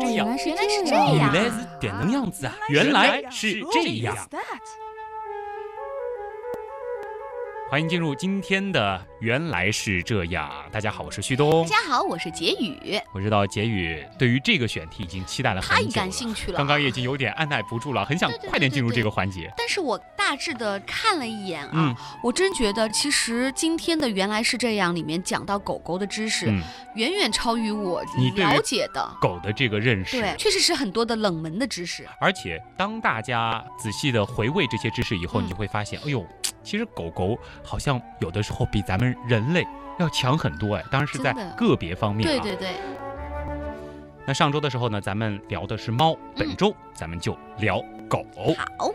这样，原来是这样，原来是这能样子啊！原来是这样。欢迎进入今天的《原来是这样》。大家好，我是旭东大。家好，我是杰宇，我知道杰宇对于这个选题已经期待了很久了，感兴趣了。刚刚也已经有点按耐不住了，很想快点进入这个环节。但是我大致的看了一眼啊，嗯我真觉得其实今天的原来是这样里面讲到狗狗的知识，嗯，远远超于我你了解的。狗的这个认识，对，确实是很多的冷门的知识。而且当大家仔细的回味这些知识以后，嗯你就会发现，哎呦，其实狗狗好像有的时候比咱们人类要强很多哎，当然是在个别方面啊。对对对，那上周的时候呢，咱们聊的是猫，本周咱们就聊狗。好，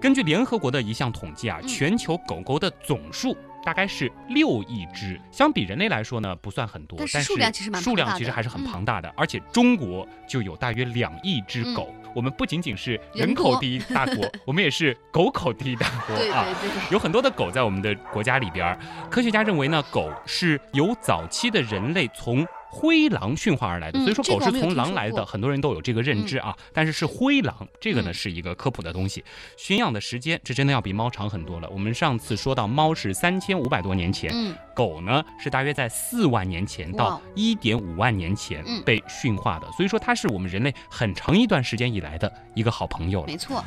根据联合国的一项统计啊，嗯。全球狗狗的总数大概是六亿只，相比人类来说呢，不算很多，但但是数量其实蛮数庞大的。量其实还是很嗯庞大的。而且中国就有大约两亿只嗯。狗，我们不仅仅是人口第一大国，我们也是狗口第一大国啊。有很多的狗在我们的国家里边，科学家认为呢，狗是由早期的人类从灰狼驯化而来的，嗯所以说狗是从狼来的，很多人都有这个认知啊。但是是灰狼，这个呢嗯是一个科普的东西。驯养的时间，这真的要比猫长很多了。我们上次说到猫是三千五百多年前，嗯，狗呢是大约在四万年前到哇一点五万年前嗯被驯化的，所以说它是我们人类很长一段时间以来的一个好朋友了。没错。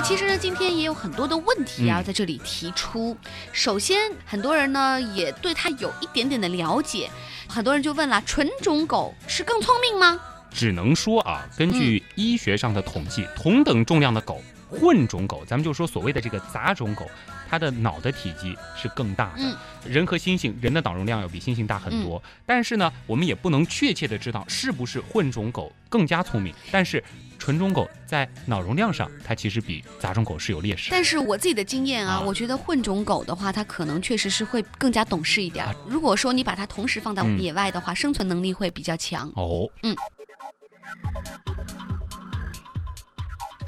那其实呢，今天也有很多的问题啊，嗯在这里提出。首先，很多人呢也对它有一点点的了解，很多人就问了：纯种狗是更聪明吗？只能说啊，根嗯据医学上的统计，同等重量的狗，混种狗，咱们就说所谓的这个杂种狗，它的脑的体积是更大的。嗯人和猩猩，人的脑容量要比猩猩大很多。但是呢，我们也不能确切的知道是不是混种狗更加聪明。但是纯种狗在脑容量上，它其实比杂种狗是有劣势。但是我自己的经验啊，啊我觉得混种狗的话，它可能确实是会更加懂事一点。啊如果说你把它同时放到嗯野外的话，生存能力会比较强。哦，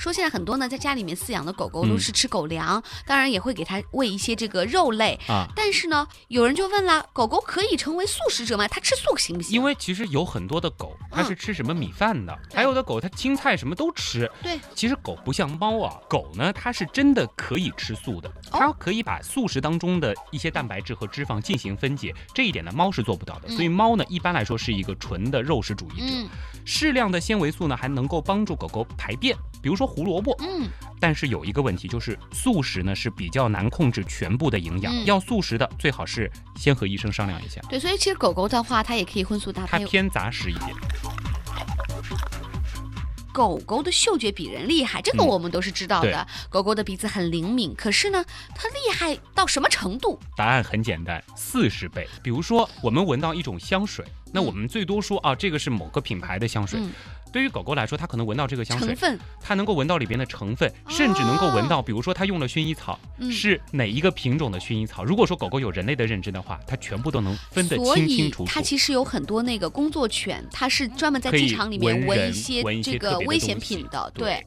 说现在很多呢，在家里面饲养的狗狗嗯都是吃狗粮，当然也会给它喂一些这个肉类。啊，但是呢，有人就问了，狗狗可以成为素食者吗？它吃素行不行？因为其实有很多的狗，它是吃什么米饭的，还有的狗它青菜什么都吃。对，其实狗不像猫啊，狗呢它是真的可以吃素的，哦它可以把素食当中的一些蛋白质和脂肪进行分解，这一点呢猫是做不到的。嗯所以猫呢一般来说是一个纯的肉食主义者。嗯适量的纤维素呢还能够帮助狗狗排便，比如说胡萝卜。嗯，但是有一个问题就是素食呢是比较难控制全部的营养，嗯要素食的最好是先和医生商量一下，对，所以其实狗狗的话，它也可以荤素搭配。它偏杂食一点。狗狗的嗅觉比人厉害，这个嗯我们都是知道的。狗狗的鼻子很灵敏，可是呢，它厉害到什么程度？答案很简单，四十倍。比如说，我们闻到一种香水，那我们最多说啊，这个是某个品牌的香水。嗯，对于狗狗来说，它可能闻到这个香水，它能够闻到里边的成分，甚至能够闻到，比如说它用了薰衣草，嗯是哪一个品种的薰衣草。如果说狗狗有人类的认知的话，它全部都能分得清清楚楚它。其实有很多那个工作犬，它是专门在机场里面闻一些这个危险品的，对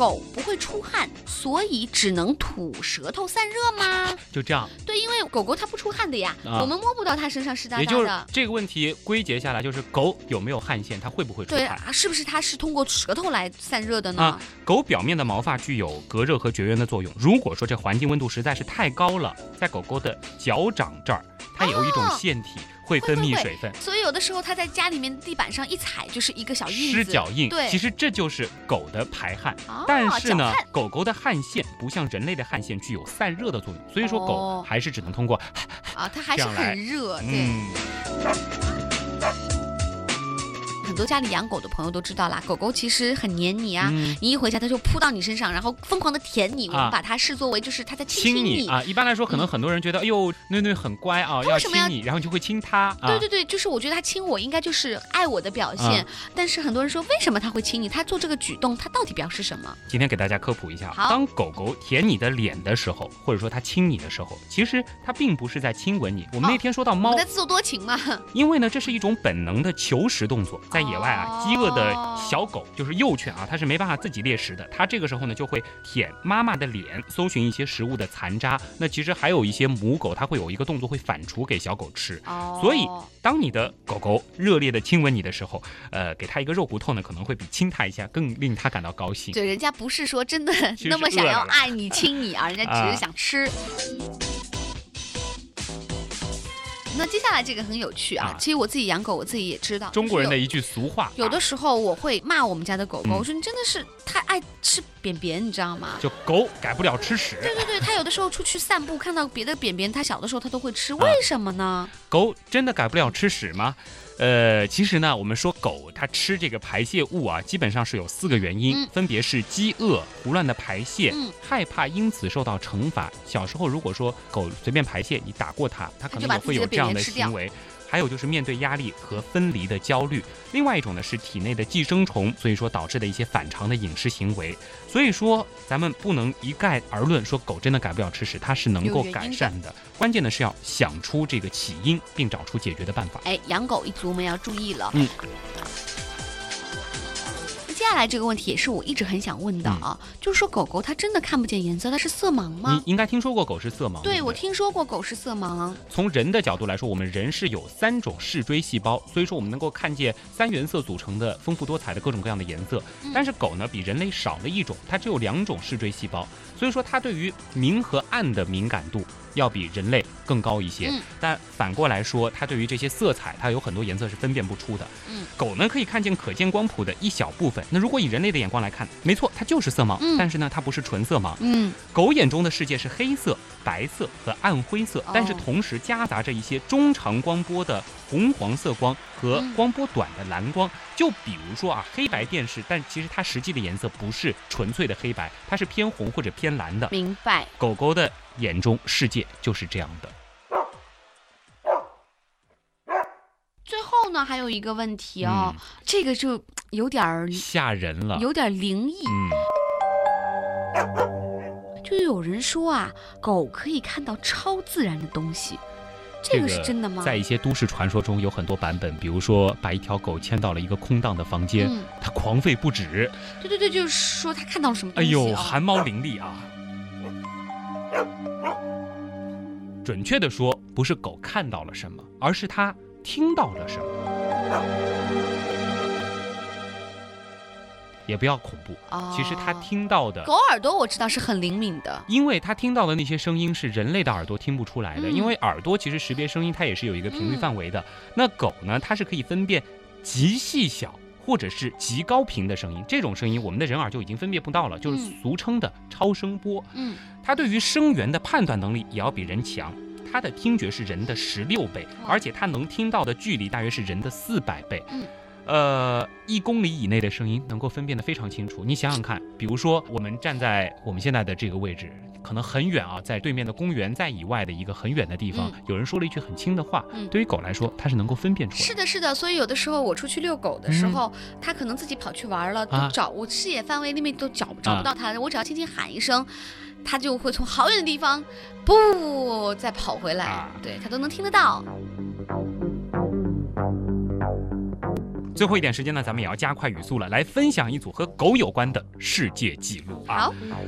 狗不会出汗，所以只能吐舌头散热吗？就这样，对，因为狗狗它不出汗的呀，啊我们摸不到它身上湿哒也就是。这个问题归结下来，就是狗有没有汗腺，它会不会出汗？对啊，是不是它是通过舌头来散热的呢？啊狗表面的毛发具有隔热和绝缘的作用。如果说这环境温度实在是太高了，在狗狗的脚掌这儿，它有一种哦腺体会分泌水分，所以有的时候它在家里面地板上一踩就是一个小印子，湿脚印。对，其实这就是狗的排汗。哦但是呢，狗狗的汗腺不像人类的汗腺具有散热的作用，所以说狗哦。还是只能通过啊，它还是很热，对。嗯。很多家里养狗的朋友都知道啦，狗狗其实很黏你啊。嗯你一回家，它就扑到你身上，然后疯狂的舔你。我啊们把它视作为就是它在亲亲你啊，一般来说，可能很多人觉得，哎呦，囡囡很乖啊，要亲你，然后就会亲它啊。对对对，就是我觉得它亲我应该就是爱我的表现。啊但是很多人说，为什么它会亲你？它做这个举动，它到底表示什么？今天给大家科普一下，当狗狗舔你的脸的时候，或者说它亲你的时候，其实它并不是在亲吻你。我们那天说到猫我，在自作多情嘛。因为呢，这是一种本能的求食动作，在野野外啊，饥饿的小狗就是幼犬啊，它是没办法自己猎食的。它这个时候呢，就会舔妈妈的脸，搜寻一些食物的残渣。那其实还有一些母狗，它会有一个动作，会反刍给小狗吃。哦，所以，当你的狗狗热烈的亲吻你的时候，呃，给它一个肉骨头呢，可能会比亲它一下更令它感到高兴。对，人家不是说真的那么想要爱你、亲你啊，人家只啊是想吃。那接下来这个很有趣啊啊，其实我自己养狗，我自己也知道，中国人的一句俗话，有有的啊时候我会骂我们家的狗狗，嗯。我说你真的是太爱吃便便，你知道吗？就狗改不了吃屎。对对对，它有的时候出去散步，看到别的便便，它小的时候它都会啊吃，为什么呢？狗真的改不了吃屎吗？呃，其实呢，我们说狗它吃这个排泄物啊，基本上是有四个原因，嗯分别是饥饿、胡乱的排泄、嗯害怕因此受到惩罚。小时候如果说狗随便排泄，你打过它，它可能也会有这样的行为。还有就是面对压力和分离的焦虑，另外一种呢是体内的寄生虫，所以说导致的一些反常的饮食行为。所以说咱们不能一概而论说狗真的改不了吃屎，它是能够改善的。关键呢是要想出这个起因，并找出解决的办法。哎，养狗一族们要注意了。嗯。接下来这个问题也是我一直很想问的啊，就是说狗狗它真的看不见颜色，它是色盲吗你？应该听说过狗是色盲，对，不我听说过狗是色盲。从人的角度来说，我们人是有三种视锥细胞，所以说我们能够看见三原色组成的丰富多彩的各种各样的颜色。嗯但是狗呢，比人类少了一种，它只有两种视锥细胞，所以说它对于明和暗的敏感度要比人类更高一些。嗯但反过来说，它对于这些色彩，它有很多颜色是分辨不出的。嗯，狗呢可以看见可见光谱的一小部分。那如果以人类的眼光来看，没错，它就是色盲，嗯但是呢，它不是纯色盲。嗯，狗眼中的世界是黑色、白色和暗灰色，但是哦同时夹杂着一些中长光波的红黄色光和嗯光波短的蓝光。就比如说啊，黑白电视，但其实它实际的颜色不是纯粹的黑白，它是偏红或者偏蓝的。明白。狗狗的眼中世界就是这样的。最后呢，还有一个问题哦，这个就有点吓人了。有点灵异，嗯，就有人说啊，狗可以看到超自然的东西，这个是真的吗？在一些都市传说中有很多版本，比如说把一条狗牵到了一个空荡的房间，嗯，它狂吠不止，对对对，就是说它看到了什么东西、哎呦，啊？汗毛凌厉啊！准确的说，不是狗看到了什么，而是它听到了什么。也不要恐怖，哦其实它听到的狗耳朵我知道是很灵敏的，因为它听到的那些声音是人类的耳朵听不出来的，嗯因为耳朵其实识别声音它也是有一个频率嗯范围的。那狗呢，它是可以分辨极细小或者是极高频的声音，这种声音我们的人耳就已经分辨不到了，就是嗯俗称的超声波。嗯，它对于声源的判断能力也要比人强。它的听觉是人的十六倍，而且它能听到的距离大约是人的四百倍。嗯呃，一公里以内的声音能够分辨得非常清楚。你想想看，比如说我们站在我们现在的这个位置，可能很远啊，在对面的公园在以外的一个很远的地方，嗯有人说了一句很轻的话，嗯对于狗来说，它是能够分辨出来。是的，是的，所以有的时候我出去遛狗的时候，它可能自己跑去玩了，找我视野范围里面都找找啊不到它，我只要轻轻喊一声。它就会从好远的地方，不再跑回来，啊对它都能听得到。最后一点时间呢，咱们也要加快语速了，来分享一组和狗有关的世界纪录啊。好，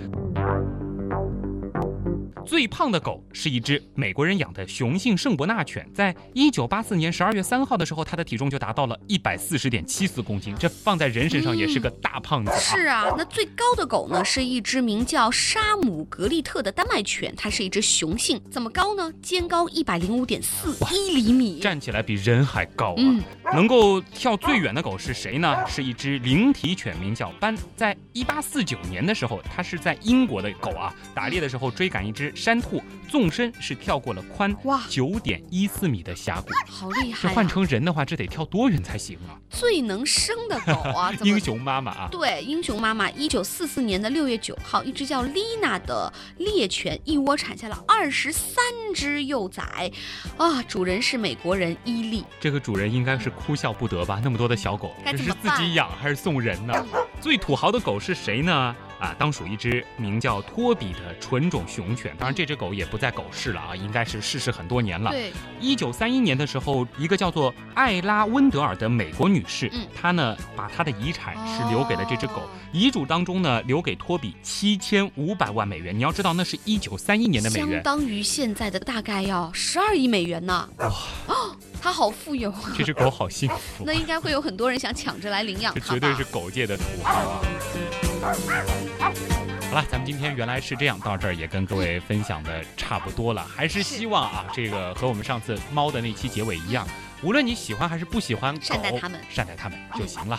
最胖的狗是一只美国人养的雄性圣伯纳犬，在一九八四年十二月三号的时候，它的体重就达到了一百四十点七四公斤，这放在人身上也是个大胖子啊。是啊，那最高的狗呢，是一只名叫沙姆格利特的丹麦犬，它是一只雄性，怎么高呢？肩高一百零五点四一厘米。站起来比人还高啊！嗯能够跳最远的狗是谁呢？是一只灵缇犬，名叫斑。在一八四九年的时候，它是在英国的狗啊，打猎的时候追赶一只山兔，纵身是跳过了宽哇九点一四米的峡谷。好厉害、啊！换成人的话，这得跳多远才行啊？最能生的狗啊，英雄妈妈啊！对，英雄妈妈，一九四四年的六月九号，一只叫丽娜的猎犬一窝产下了二十三只幼崽，啊，主人是美国人伊利。这个主人应该是哭笑不得吧？那么多的小狗，这是自己养还是送人呢？最土豪的狗是谁呢？啊，当属一只名叫托比的纯种熊犬。当然，这只狗也不在狗市了啊，应该是逝世很多年了。对，一九三一年的时候，一个叫做艾拉温德尔的美国女士，嗯她呢把她的遗产是留给了这只狗哦。遗嘱当中呢，留给托比七千五百万美元。你要知道，那是一九三一年的美元相元。当于现在的大概要十二亿美元呢。哦，他好富有啊！这只狗好幸福那，应该会有很多人想抢着来领养这它吧？绝对是狗界的土豪啊！好了，咱们今天原来是这样，到这儿也跟各位分享的差不多了。还是希望啊，这个和我们上次猫的那期结尾一样，无论你喜欢还是不喜欢狗，善待它们善待它们就行了。